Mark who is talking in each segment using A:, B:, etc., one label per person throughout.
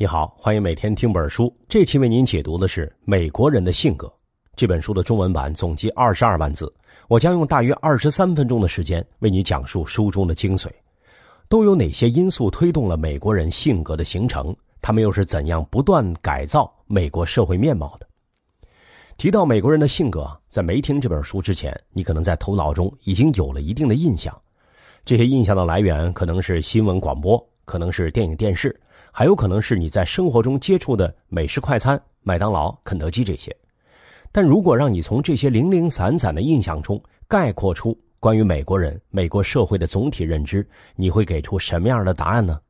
A: 你好，欢迎每天听本书。这期为您解读的是《美国人的性格》这本书的中文版，总计二十二万字。我将用大约二十三分钟的时间为你讲述书中的精髓。都有哪些因素推动了美国人性格的形成？他们又是怎样不断改造美国社会面貌的？提到美国人的性格，在没听这本书之前，你可能在头脑中已经有了一定的印象。这些印象的来源可能是新闻广播，可能是电影电视。还有可能是你在生活中接触的美式快餐、麦当劳、肯德基这些，但如果让你从这些零零散散的印象中概括出关于美国人、美国社会的总体认知，你会给出什么样的答案呢？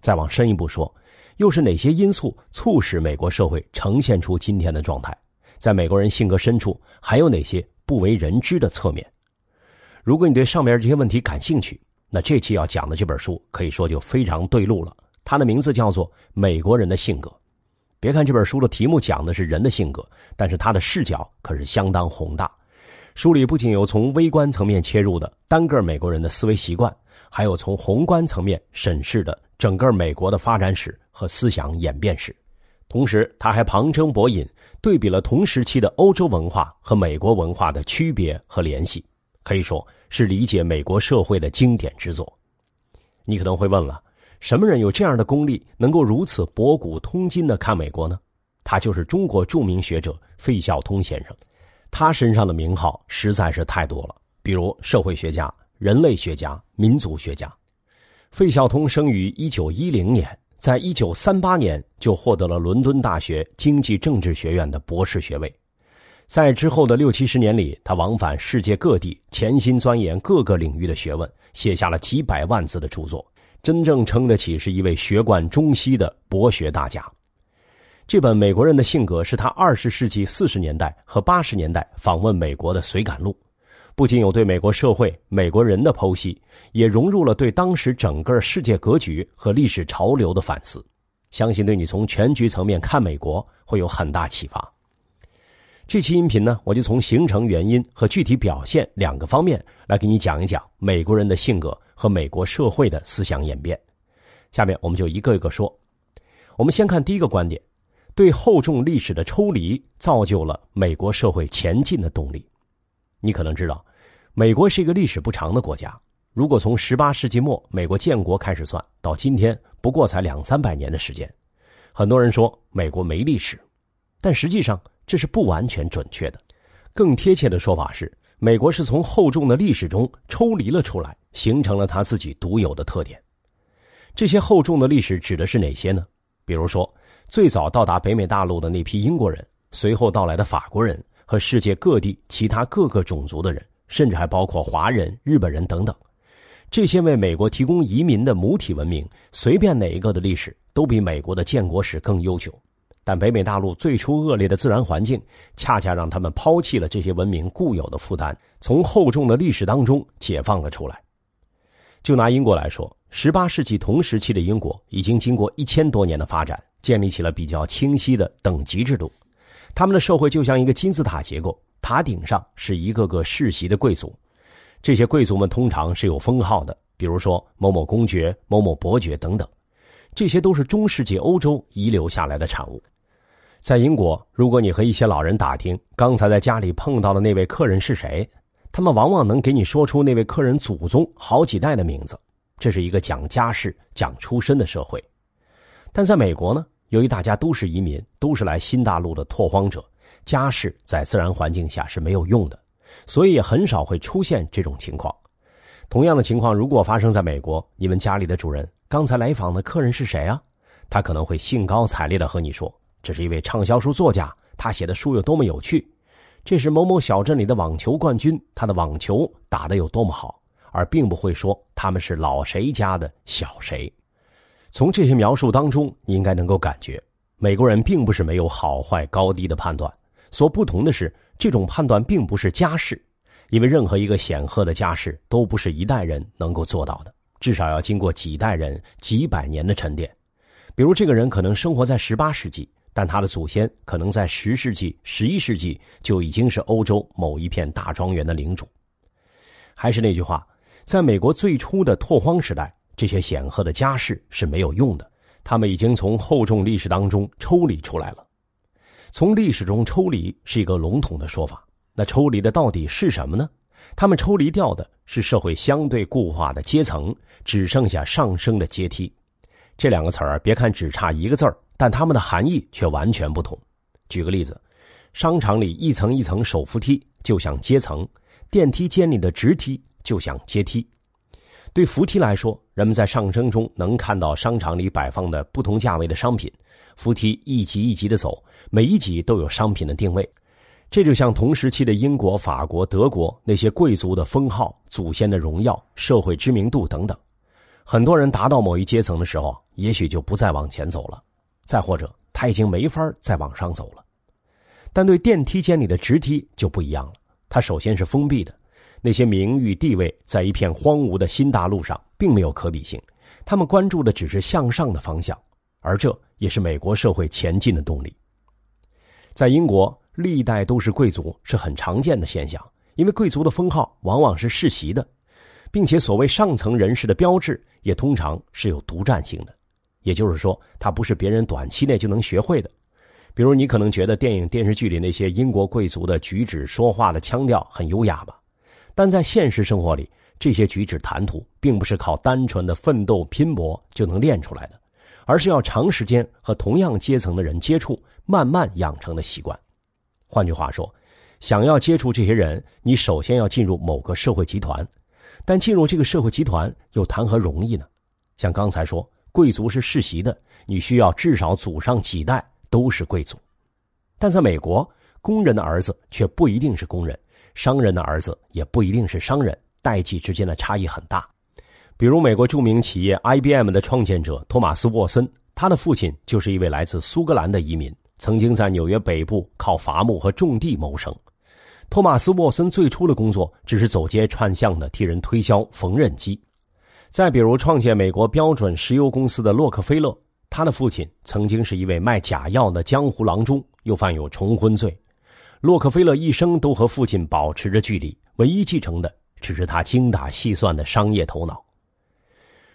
A: 再往深一步说，又是哪些因素促使美国社会呈现出今天的状态？在美国人性格深处，还有哪些不为人知的侧面？如果你对上面这些问题感兴趣，那这期要讲的这本书可以说就非常对路了。他的名字叫做《美国人的性格》。别看这本书的题目讲的是人的性格，但是它的视角可是相当宏大。书里不仅有从微观层面切入的单个美国人的思维习惯，还有从宏观层面审视的整个美国的发展史和思想演变史。同时，他还旁征博引，对比了同时期的欧洲文化和美国文化的区别和联系，可以说是理解美国社会的经典之作。你可能会问了。什么人有这样的功力，能够如此博古通今的看美国呢？他就是中国著名学者费孝通先生。他身上的名号实在是太多了，比如社会学家、人类学家、民族学家。费孝通生于一九一零年，在一九三八年就获得了伦敦大学经济政治学院的博士学位。在之后的六七十年里，他往返世界各地，潜心钻研各个领域的学问，写下了几百万字的著作。真正称得起是一位学贯中西的博学大家。这本《美国人的性格》是他二十世纪四十年代和八十年代访问美国的随感录，不仅有对美国社会、美国人的剖析，也融入了对当时整个世界格局和历史潮流的反思。相信对你从全局层面看美国会有很大启发。这期音频呢，我就从形成原因和具体表现两个方面来给你讲一讲美国人的性格。和美国社会的思想演变，下面我们就一个一个说。我们先看第一个观点：对厚重历史的抽离，造就了美国社会前进的动力。你可能知道，美国是一个历史不长的国家。如果从十八世纪末美国建国开始算，到今天不过才两三百年的时间。很多人说美国没历史，但实际上这是不完全准确的。更贴切的说法是，美国是从厚重的历史中抽离了出来。形成了他自己独有的特点。这些厚重的历史指的是哪些呢？比如说，最早到达北美大陆的那批英国人，随后到来的法国人和世界各地其他各个种族的人，甚至还包括华人、日本人等等。这些为美国提供移民的母体文明，随便哪一个的历史都比美国的建国史更悠久。但北美大陆最初恶劣的自然环境，恰恰让他们抛弃了这些文明固有的负担，从厚重的历史当中解放了出来。就拿英国来说，十八世纪同时期的英国已经经过一千多年的发展，建立起了比较清晰的等级制度。他们的社会就像一个金字塔结构，塔顶上是一个个世袭的贵族。这些贵族们通常是有封号的，比如说某某公爵、某某伯爵等等。这些都是中世纪欧洲遗留下来的产物。在英国，如果你和一些老人打听刚才在家里碰到的那位客人是谁？他们往往能给你说出那位客人祖宗好几代的名字，这是一个讲家世、讲出身的社会。但在美国呢，由于大家都是移民，都是来新大陆的拓荒者，家世在自然环境下是没有用的，所以也很少会出现这种情况。同样的情况如果发生在美国，你们家里的主人刚才来访的客人是谁啊？他可能会兴高采烈的和你说，这是一位畅销书作家，他写的书有多么有趣。这是某某小镇里的网球冠军，他的网球打得有多么好，而并不会说他们是老谁家的小谁。从这些描述当中，你应该能够感觉，美国人并不是没有好坏高低的判断，所不同的是，这种判断并不是家世，因为任何一个显赫的家世都不是一代人能够做到的，至少要经过几代人、几百年的沉淀。比如，这个人可能生活在十八世纪。但他的祖先可能在十世纪、十一世纪就已经是欧洲某一片大庄园的领主。还是那句话，在美国最初的拓荒时代，这些显赫的家世是没有用的，他们已经从厚重历史当中抽离出来了。从历史中抽离是一个笼统的说法，那抽离的到底是什么呢？他们抽离掉的是社会相对固化的阶层，只剩下上升的阶梯。这两个词儿，别看只差一个字儿，但它们的含义却完全不同。举个例子，商场里一层一层手扶梯就像阶层，电梯间里的直梯就像阶梯。对扶梯来说，人们在上升中能看到商场里摆放的不同价位的商品，扶梯一级一级的走，每一级都有商品的定位。这就像同时期的英国、法国、德国那些贵族的封号、祖先的荣耀、社会知名度等等。很多人达到某一阶层的时候，也许就不再往前走了，再或者他已经没法再往上走了。但对电梯间里的直梯就不一样了，它首先是封闭的，那些名誉地位在一片荒芜的新大陆上并没有可比性，他们关注的只是向上的方向，而这也是美国社会前进的动力。在英国。历代都是贵族是很常见的现象，因为贵族的封号往往是世袭的，并且所谓上层人士的标志也通常是有独占性的，也就是说，它不是别人短期内就能学会的。比如，你可能觉得电影、电视剧里那些英国贵族的举止、说话的腔调很优雅吧？但在现实生活里，这些举止谈吐并不是靠单纯的奋斗拼搏就能练出来的，而是要长时间和同样阶层的人接触，慢慢养成的习惯。换句话说，想要接触这些人，你首先要进入某个社会集团。但进入这个社会集团又谈何容易呢？像刚才说，贵族是世袭的，你需要至少祖上几代都是贵族。但在美国，工人的儿子却不一定是工人，商人的儿子也不一定是商人，代际之间的差异很大。比如，美国著名企业 IBM 的创建者托马斯·沃森，他的父亲就是一位来自苏格兰的移民。曾经在纽约北部靠伐木和种地谋生，托马斯·沃森最初的工作只是走街串巷的替人推销缝纫机。再比如，创建美国标准石油公司的洛克菲勒，他的父亲曾经是一位卖假药的江湖郎中，又犯有重婚罪。洛克菲勒一生都和父亲保持着距离，唯一继承的只是他精打细算的商业头脑。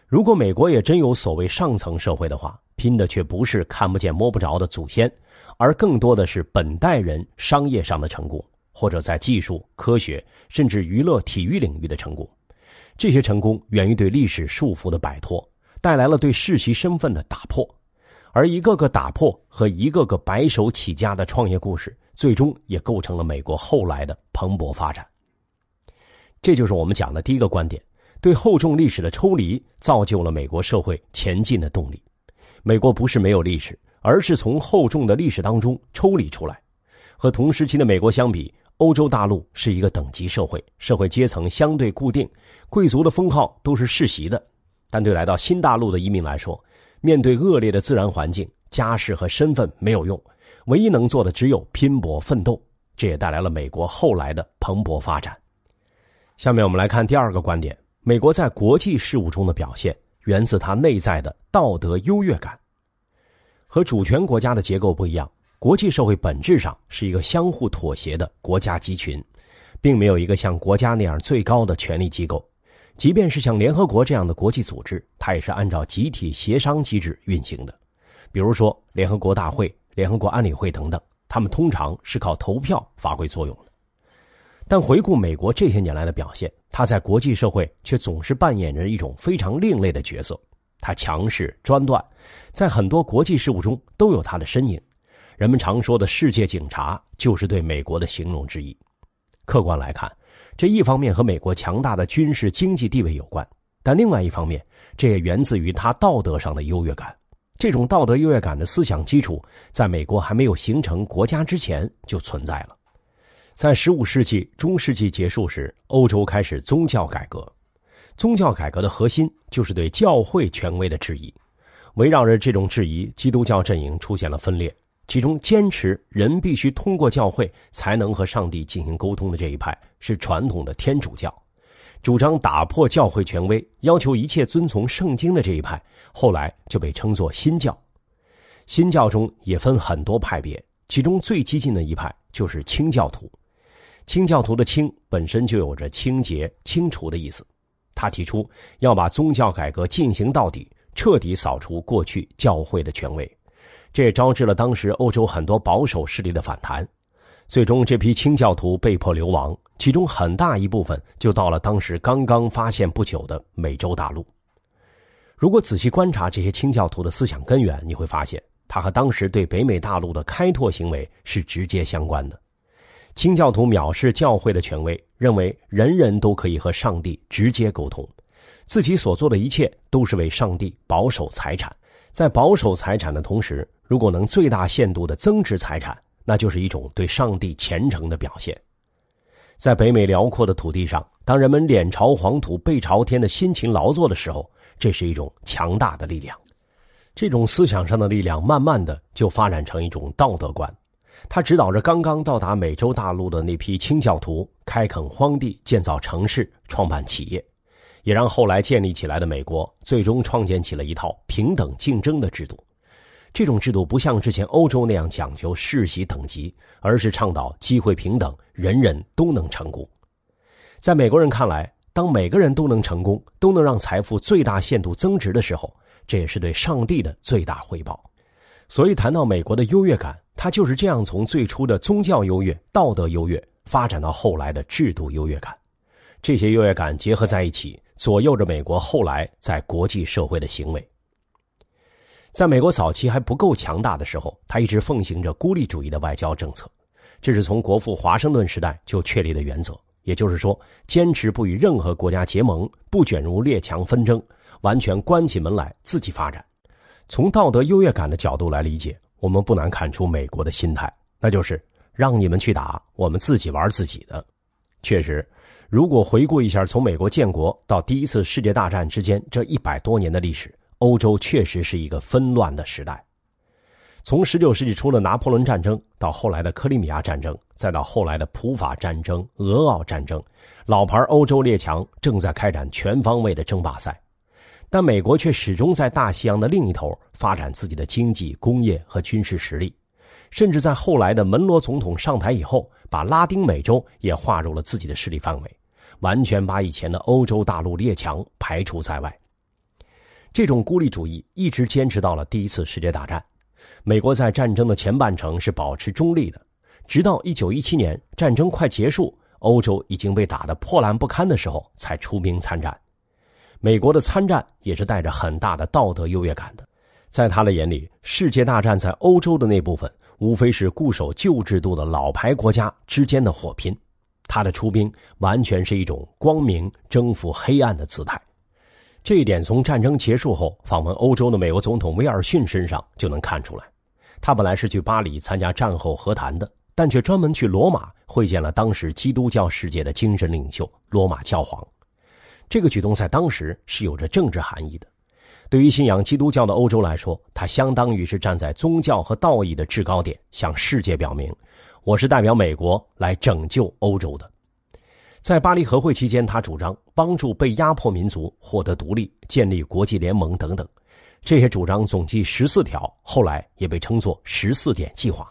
A: 如果美国也真有所谓上层社会的话，拼的却不是看不见摸不着的祖先。而更多的是本代人商业上的成功，或者在技术、科学甚至娱乐、体育领域的成功。这些成功源于对历史束缚的摆脱，带来了对世袭身份的打破。而一个个打破和一个个白手起家的创业故事，最终也构成了美国后来的蓬勃发展。这就是我们讲的第一个观点：对厚重历史的抽离，造就了美国社会前进的动力。美国不是没有历史。而是从厚重的历史当中抽离出来，和同时期的美国相比，欧洲大陆是一个等级社会，社会阶层相对固定，贵族的封号都是世袭的。但对来到新大陆的移民来说，面对恶劣的自然环境，家世和身份没有用，唯一能做的只有拼搏奋斗。这也带来了美国后来的蓬勃发展。下面我们来看第二个观点：美国在国际事务中的表现，源自它内在的道德优越感。和主权国家的结构不一样，国际社会本质上是一个相互妥协的国家集群，并没有一个像国家那样最高的权力机构。即便是像联合国这样的国际组织，它也是按照集体协商机制运行的。比如说联合国大会、联合国安理会等等，他们通常是靠投票发挥作用的。但回顾美国这些年来的表现，它在国际社会却总是扮演着一种非常另类的角色。他强势专断，在很多国际事务中都有他的身影。人们常说的“世界警察”就是对美国的形容之一。客观来看，这一方面和美国强大的军事经济地位有关，但另外一方面，这也源自于他道德上的优越感。这种道德优越感的思想基础，在美国还没有形成国家之前就存在了。在十五世纪中世纪结束时，欧洲开始宗教改革。宗教改革的核心就是对教会权威的质疑，围绕着这种质疑，基督教阵营出现了分裂。其中坚持人必须通过教会才能和上帝进行沟通的这一派是传统的天主教，主张打破教会权威，要求一切遵从圣经的这一派，后来就被称作新教。新教中也分很多派别，其中最激进的一派就是清教徒。清教徒的“清”本身就有着清洁、清除的意思。他提出要把宗教改革进行到底，彻底扫除过去教会的权威，这也招致了当时欧洲很多保守势力的反弹。最终，这批清教徒被迫流亡，其中很大一部分就到了当时刚刚发现不久的美洲大陆。如果仔细观察这些清教徒的思想根源，你会发现，他和当时对北美大陆的开拓行为是直接相关的。清教徒藐视教会的权威，认为人人都可以和上帝直接沟通，自己所做的一切都是为上帝保守财产。在保守财产的同时，如果能最大限度的增值财产。那就是一种对上帝虔诚的表现。在北美辽阔的土地上，当人们脸朝黄土背朝天的辛勤劳作的时候，这是一种强大的力量。这种思想上的力量，慢慢的就发展成一种道德观。它指导着刚刚到达美洲大陆的那批清教徒开垦荒地、建造城市、创办企业，也让后来建立起来的美国最终创建起了一套平等竞争的制度。这种制度不像之前欧洲那样讲究世袭等级，而是倡导机会平等，人人都能成功。在美国人看来，当每个人都能成功，都能让财富最大限度增值的时候，这也是对上帝的最大回报。所以，谈到美国的优越感，它就是这样从最初的宗教优越、道德优越，发展到后来的制度优越感。这些优越感结合在一起，左右着美国后来在国际社会的行为。在美国早期还不够强大的时候，他一直奉行着孤立主义的外交政策，这是从国父华盛顿时代就确立的原则。也就是说，坚持不与任何国家结盟，不卷入列强纷争，完全关起门来自己发展。从道德优越感的角度来理解，我们不难看出美国的心态，那就是让你们去打，我们自己玩自己的。确实，如果回顾一下从美国建国到第一次世界大战之间这一百多年的历史。欧洲确实是一个纷乱的时代，从十九世纪初的拿破仑战争，到后来的克里米亚战争，再到后来的普法战争、俄奥战争，老牌欧洲列强正在开展全方位的争霸赛，但美国却始终在大西洋的另一头发展自己的经济、工业和军事实力，甚至在后来的门罗总统上台以后，把拉丁美洲也划入了自己的势力范围，完全把以前的欧洲大陆列强排除在外。这种孤立主义一直坚持到了第一次世界大战。美国在战争的前半程是保持中立的，直到一九一七年战争快结束，欧洲已经被打得破烂不堪的时候，才出兵参战。美国的参战也是带着很大的道德优越感的，在他的眼里，世界大战在欧洲的那部分，无非是固守旧制度的老牌国家之间的火拼，他的出兵完全是一种光明征服黑暗的姿态。这一点从战争结束后访问欧洲的美国总统威尔逊身上就能看出来。他本来是去巴黎参加战后和谈的，但却专门去罗马会见了当时基督教世界的精神领袖罗马教皇。这个举动在当时是有着政治含义的。对于信仰基督教的欧洲来说，他相当于是站在宗教和道义的制高点，向世界表明：我是代表美国来拯救欧洲的。在巴黎和会期间，他主张帮助被压迫民族获得独立、建立国际联盟等等。这些主张总计十四条，后来也被称作“十四点计划”。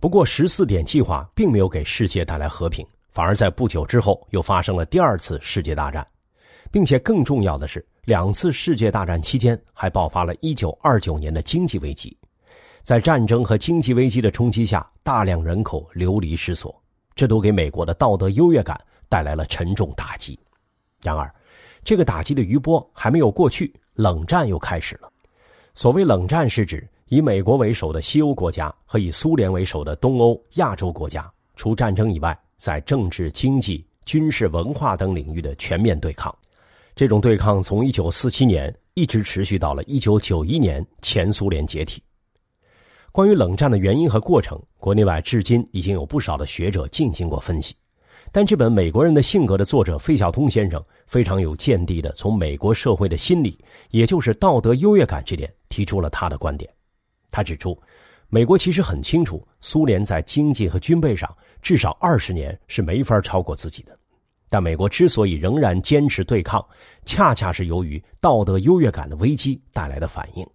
A: 不过，“十四点计划”并没有给世界带来和平，反而在不久之后又发生了第二次世界大战，并且更重要的是，两次世界大战期间还爆发了一九二九年的经济危机。在战争和经济危机的冲击下，大量人口流离失所，这都给美国的道德优越感。带来了沉重打击。然而，这个打击的余波还没有过去，冷战又开始了。所谓冷战，是指以美国为首的西欧国家和以苏联为首的东欧、亚洲国家，除战争以外，在政治、经济、军事、文化等领域的全面对抗。这种对抗从一九四七年一直持续到了一九九一年前苏联解体。关于冷战的原因和过程，国内外至今已经有不少的学者进行过分析。但这本《美国人的性格》的作者费孝通先生非常有见地的，从美国社会的心理，也就是道德优越感这点，提出了他的观点。他指出，美国其实很清楚，苏联在经济和军备上至少二十年是没法超过自己的。但美国之所以仍然坚持对抗，恰恰是由于道德优越感的危机带来的反应。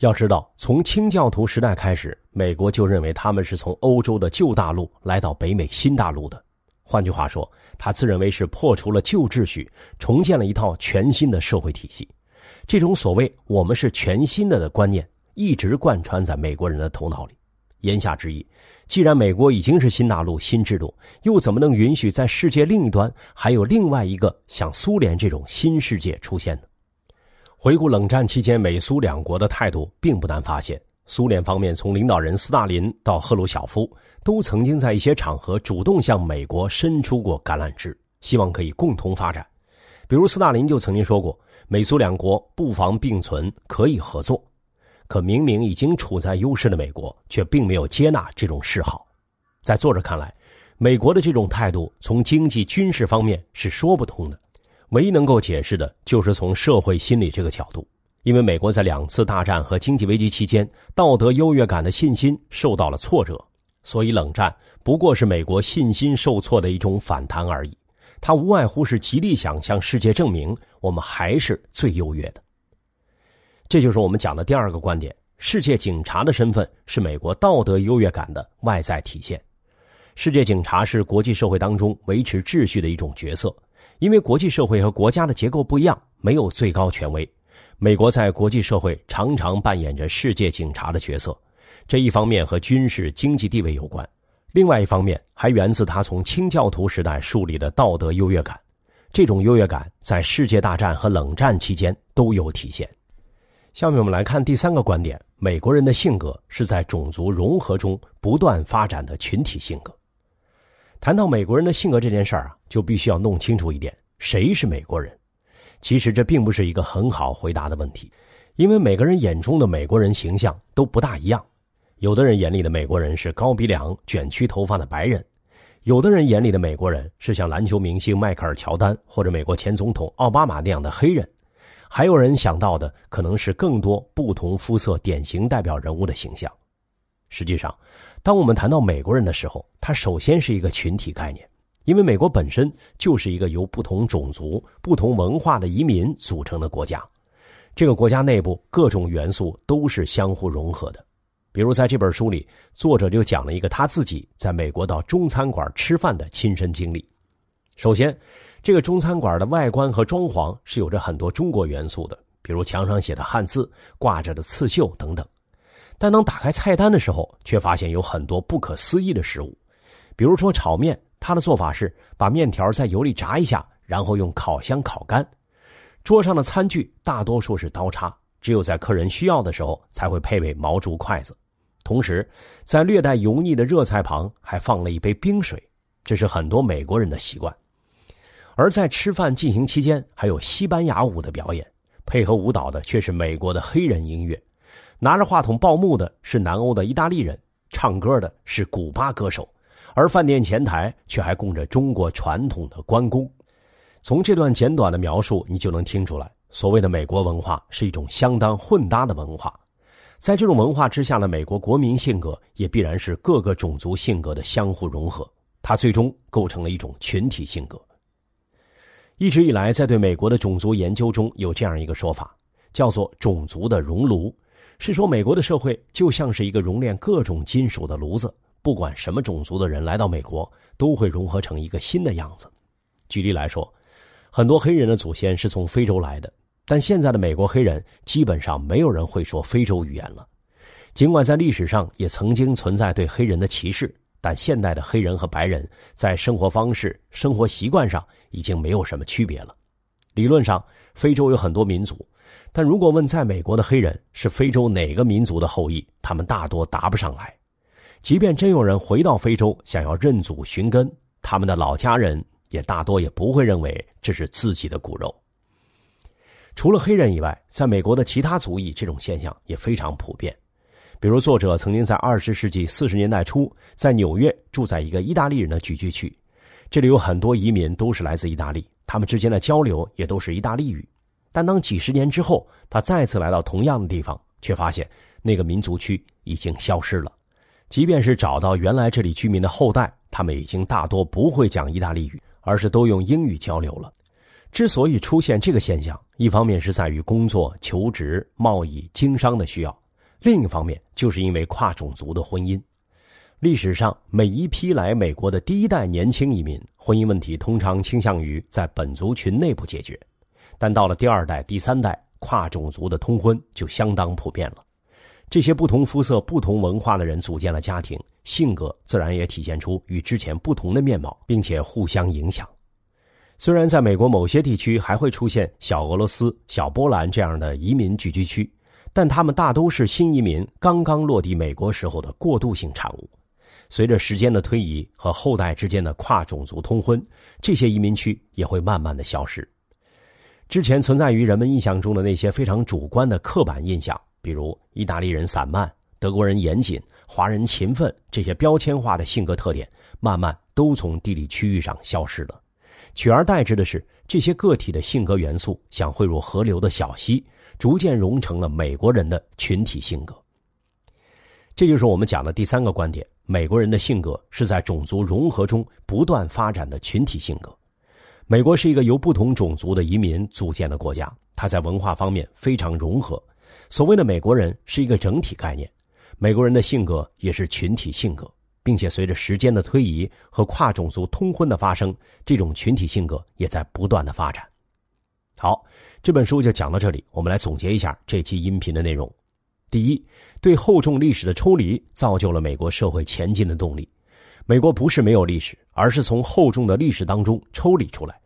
A: 要知道，从清教徒时代开始，美国就认为他们是从欧洲的旧大陆来到北美新大陆的。换句话说，他自认为是破除了旧秩序，重建了一套全新的社会体系。这种所谓“我们是全新的”的观念一直贯穿在美国人的头脑里。言下之意，既然美国已经是新大陆、新制度，又怎么能允许在世界另一端还有另外一个像苏联这种新世界出现呢？回顾冷战期间美苏两国的态度，并不难发现，苏联方面从领导人斯大林到赫鲁晓夫，都曾经在一些场合主动向美国伸出过橄榄枝，希望可以共同发展。比如斯大林就曾经说过，美苏两国不妨并存，可以合作。可明明已经处在优势的美国，却并没有接纳这种示好。在作者看来，美国的这种态度从经济、军事方面是说不通的。唯一能够解释的就是从社会心理这个角度，因为美国在两次大战和经济危机期间，道德优越感的信心受到了挫折，所以冷战不过是美国信心受挫的一种反弹而已。它无外乎是极力想向世界证明，我们还是最优越的。这就是我们讲的第二个观点：世界警察的身份是美国道德优越感的外在体现。世界警察是国际社会当中维持秩序的一种角色，因为国际社会和国家的结构不一样，没有最高权威。美国在国际社会常常扮演着世界警察的角色，这一方面和军事经济地位有关，另外一方面还源自他从清教徒时代树立的道德优越感。这种优越感在世界大战和冷战期间都有体现。下面我们来看第三个观点：美国人的性格是在种族融合中不断发展的群体性格。谈到美国人的性格这件事儿啊，就必须要弄清楚一点：谁是美国人？其实这并不是一个很好回答的问题，因为每个人眼中的美国人形象都不大一样。有的人眼里的美国人是高鼻梁、卷曲头发的白人；有的人眼里的美国人是像篮球明星迈克尔·乔丹或者美国前总统奥巴马那样的黑人。还有人想到的可能是更多不同肤色典型代表人物的形象。实际上，当我们谈到美国人的时候，他首先是一个群体概念，因为美国本身就是一个由不同种族、不同文化的移民组成的国家。这个国家内部各种元素都是相互融合的。比如在这本书里，作者就讲了一个他自己在美国到中餐馆吃饭的亲身经历。首先。这个中餐馆的外观和装潢是有着很多中国元素的，比如墙上写的汉字、挂着的刺绣等等。但当打开菜单的时候，却发现有很多不可思议的食物，比如说炒面，它的做法是把面条在油里炸一下，然后用烤箱烤干。桌上的餐具大多数是刀叉，只有在客人需要的时候才会配备毛竹筷子。同时，在略带油腻的热菜旁还放了一杯冰水，这是很多美国人的习惯。而在吃饭进行期间，还有西班牙舞的表演，配合舞蹈的却是美国的黑人音乐，拿着话筒报幕的是南欧的意大利人，唱歌的是古巴歌手，而饭店前台却还供着中国传统的关公。从这段简短的描述，你就能听出来，所谓的美国文化是一种相当混搭的文化，在这种文化之下的美国国民性格也必然是各个种族性格的相互融合，它最终构成了一种群体性格。一直以来，在对美国的种族研究中有这样一个说法，叫做“种族的熔炉”，是说美国的社会就像是一个熔炼各种金属的炉子，不管什么种族的人来到美国，都会融合成一个新的样子。举例来说，很多黑人的祖先是从非洲来的，但现在的美国黑人基本上没有人会说非洲语言了。尽管在历史上也曾经存在对黑人的歧视。但现代的黑人和白人在生活方式、生活习惯上已经没有什么区别了。理论上，非洲有很多民族，但如果问在美国的黑人是非洲哪个民族的后裔，他们大多答不上来。即便真有人回到非洲想要认祖寻根，他们的老家人也大多也不会认为这是自己的骨肉。除了黑人以外，在美国的其他族裔，这种现象也非常普遍。比如，作者曾经在二十世纪四十年代初在纽约住在一个意大利人的聚居区，这里有很多移民都是来自意大利，他们之间的交流也都是意大利语。但当几十年之后，他再次来到同样的地方，却发现那个民族区已经消失了。即便是找到原来这里居民的后代，他们已经大多不会讲意大利语，而是都用英语交流了。之所以出现这个现象，一方面是在于工作、求职、贸易、经商的需要。另一方面，就是因为跨种族的婚姻。历史上，每一批来美国的第一代年轻移民，婚姻问题通常倾向于在本族群内部解决；但到了第二代、第三代，跨种族的通婚就相当普遍了。这些不同肤色、不同文化的人组建了家庭，性格自然也体现出与之前不同的面貌，并且互相影响。虽然在美国某些地区还会出现小俄罗斯、小波兰这样的移民聚居区，但他们大都是新移民刚刚落地美国时候的过渡性产物。随着时间的推移和后代之间的跨种族通婚，这些移民区也会慢慢的消失。之前存在于人们印象中的那些非常主观的刻板印象，比如意大利人散漫、德国人严谨、华人勤奋这些标签化的性格特点，慢慢都从地理区域上消失了，取而代之的是这些个体的性格元素像汇入河流的小溪，逐渐融成了美国人的群体性格。这就是我们讲的第三个观点：美国人的性格是在种族融合中不断发展的群体性格。美国是一个由不同种族的移民组建的国家，它在文化方面非常融合。所谓的美国人是一个整体概念，美国人的性格也是群体性格，并且随着时间的推移和跨种族通婚的发生，这种群体性格也在不断的发展。好，这本书就讲到这里，我们来总结一下这期音频的内容。第一，对厚重历史的抽离造就了美国社会前进的动力。美国不是没有历史，而是从厚重的历史当中抽离出来。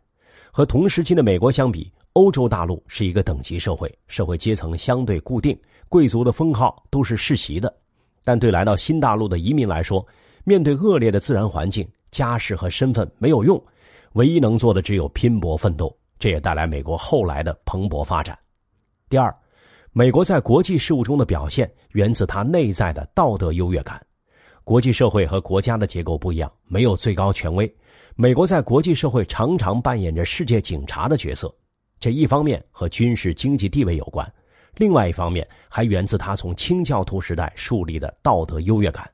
A: 和同时期的美国相比，欧洲大陆是一个等级社会，社会阶层相对固定，贵族的封号都是世袭的。但对来到新大陆的移民来说，面对恶劣的自然环境，家世和身份没有用，唯一能做的只有拼搏奋斗。这也带来美国后来的蓬勃发展。第二。美国在国际事务中的表现源自它内在的道德优越感。国际社会和国家的结构不一样，没有最高权威。美国在国际社会常常扮演着世界警察的角色，这一方面和军事经济地位有关，另外一方面还源自他从清教徒时代树立的道德优越感。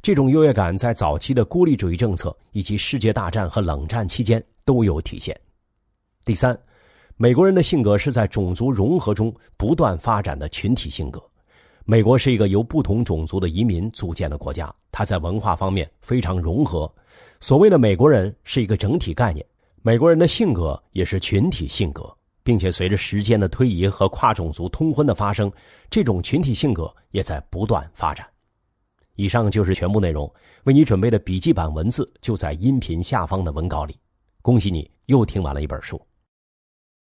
A: 这种优越感在早期的孤立主义政策以及世界大战和冷战期间都有体现。第三。美国人的性格是在种族融合中不断发展的群体性格。美国是一个由不同种族的移民组建的国家，它在文化方面非常融合。所谓的美国人是一个整体概念，美国人的性格也是群体性格，并且随着时间的推移和跨种族通婚的发生，这种群体性格也在不断发展。以上就是全部内容，为你准备的笔记版文字就在音频下方的文稿里。恭喜你又听完了一本书。